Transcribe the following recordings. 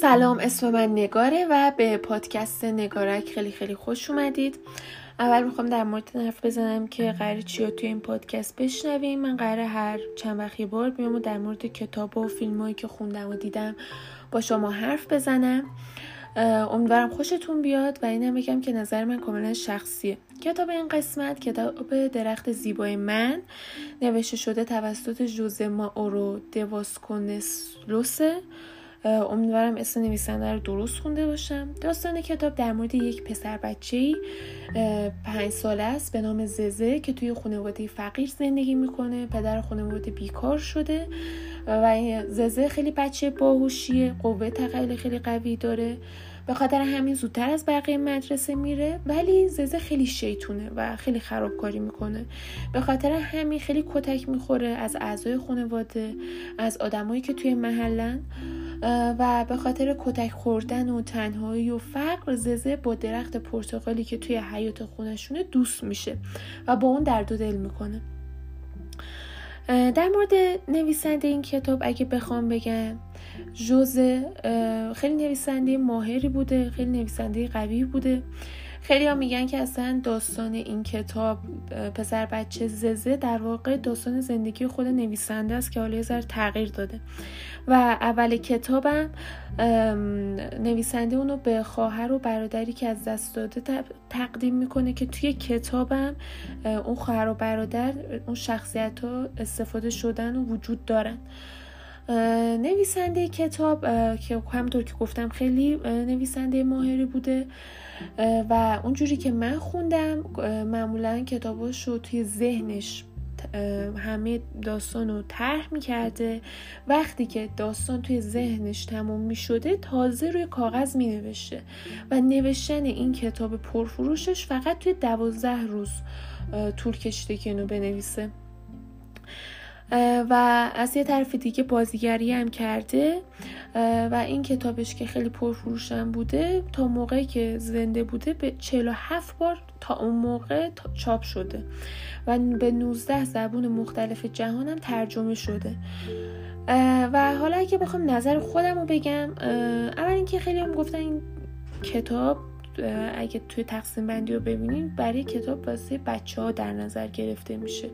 سلام اسم من نگاره و به پادکست نگارک خیلی خیلی خوش اومدید. اول می‌خوام در مورد حرف بزنم که قرار چیا توی این پادکست بشنویم. من قرار هر چند وقت یه بار بیام و در مورد کتاب و فیلم هایی که خوندم و دیدم با شما حرف بزنم. امیدوارم خوشتون بیاد و اینم بگم که نظر من کاملا شخصیه. کتاب این قسمت کتاب درخت زیبای من. نوشته شده توسط جوزه ماورو دواسکونسلوسه. امیدوارم اسم نویسنده رو درست خونده باشم. داستان کتاب در مورد یک پسر بچه ای پنج ساله است به نام ززه که توی خانواده فقیر زندگی می‌کنه. پدر خانواده بیکار شده و ززه خیلی بچه باهوشیه قوه تخیل خیلی قوی داره. به خاطر همین زودتر از بقیه مدرسه میره. ولی ززه خیلی شیطونه و خیلی خرابکاری می‌کنه. به خاطر همین خیلی کتک می‌خوره از اعضای خانواده از آدمایی که توی محلن. و به خاطر کتک خوردن و تنهایی و فقر ززه با درخت پرتغالی که توی حیات خونشونه دوست میشه و با اون درد و دل می‌کنه. در مورد نویسنده این کتاب اگه بخوام بگم جوزه خیلی نویسنده ماهری بوده خیلی نویسنده قوی بوده. خیلی میگن که اصلا داستان این کتاب پسر بچه ززه در واقع داستان زندگی خود نویسنده است که حالا یه تغییر داده. و اول کتابم نویسنده اونو به خواهر و برادری که از دست داده تقدیم می‌کنه که توی کتابم اون خواهر و برادر اون شخصیت ها استفاده شدن و وجود دارن. نویسنده کتاب که همونطور که گفتم خیلی نویسنده ماهری بوده. و اونجوری که من خوندم معمولا کتاباش رو توی ذهنش همه داستان رو طرح می‌کرده. وقتی که داستان توی ذهنش تموم می‌شده تازه روی کاغذ مینوشته. و نوشتن این کتاب پرفروشش فقط توی دوازده روز طول کشیده که اینو بنویسه. و از یه طرف دیگه بازیگری هم کرده و این کتابش که خیلی پرفروشم بوده تا موقعی که زنده بوده به 47 بار تا اون موقع چاپ شده. و به 19 زبون مختلف جهان هم ترجمه شده. و حالا اگه بخوام نظر خودم رو بگم اول اینکه خیلی هم گفتن این کتاب اگه توی تقسیم بندی رو ببینیم برای کتاب واسه بچه ها در نظر گرفته میشه.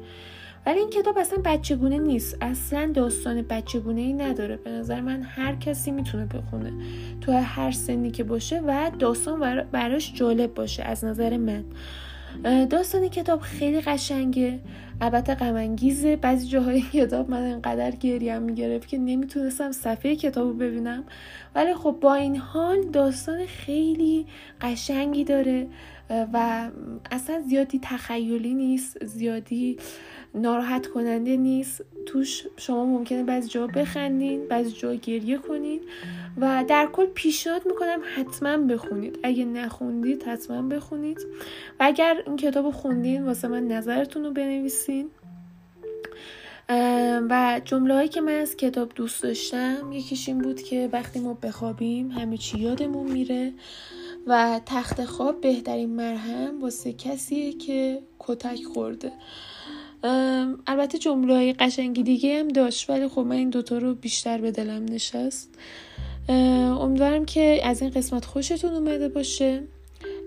ولی این کتاب اصلا بچگونه نیست. اصلا داستان بچگونه ای نداره. به نظر من هر کسی می‌تونه بخونه. تو هر سنی که باشه و داستان براش جالب باشه از نظر من. داستان کتاب خیلی قشنگه. البته غمانگیزه بعضی جاهای کتاب من انقدر گریم می‌گرفت که نمی‌تونستم صفحه کتاب رو ببینم. ولی خب با این حال داستان خیلی قشنگی داره و اصلا زیادی تخیلی نیست زیادی ناراحت کننده نیست. توش شما ممکنه بعضی جا بخندین بعضی جا گریه کنین و در کل پیشنهاد می‌کنم حتما بخونید. اگه نخوندید حتما بخونید. و اگر این کتاب خوندین واسه من نظرتون رو بنویسین و جمله هایی که من از کتاب دوست داشتم یکیش این بود که وقتی ما بخوابیم همه چی یادمون میره و تخت خواب بهترین مرهم واسه کسیه که کتک خورده. البته جمله های قشنگی دیگه هم داشت ولی خب من این دوتا رو بیشتر به دلم نشست. امیدوارم که از این قسمت خوشتون اومده باشه.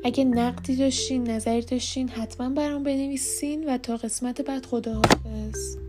اگه نقدی داشتین نظری داشتین حتما برام بنویسین و تا قسمت بعد خداحافظ.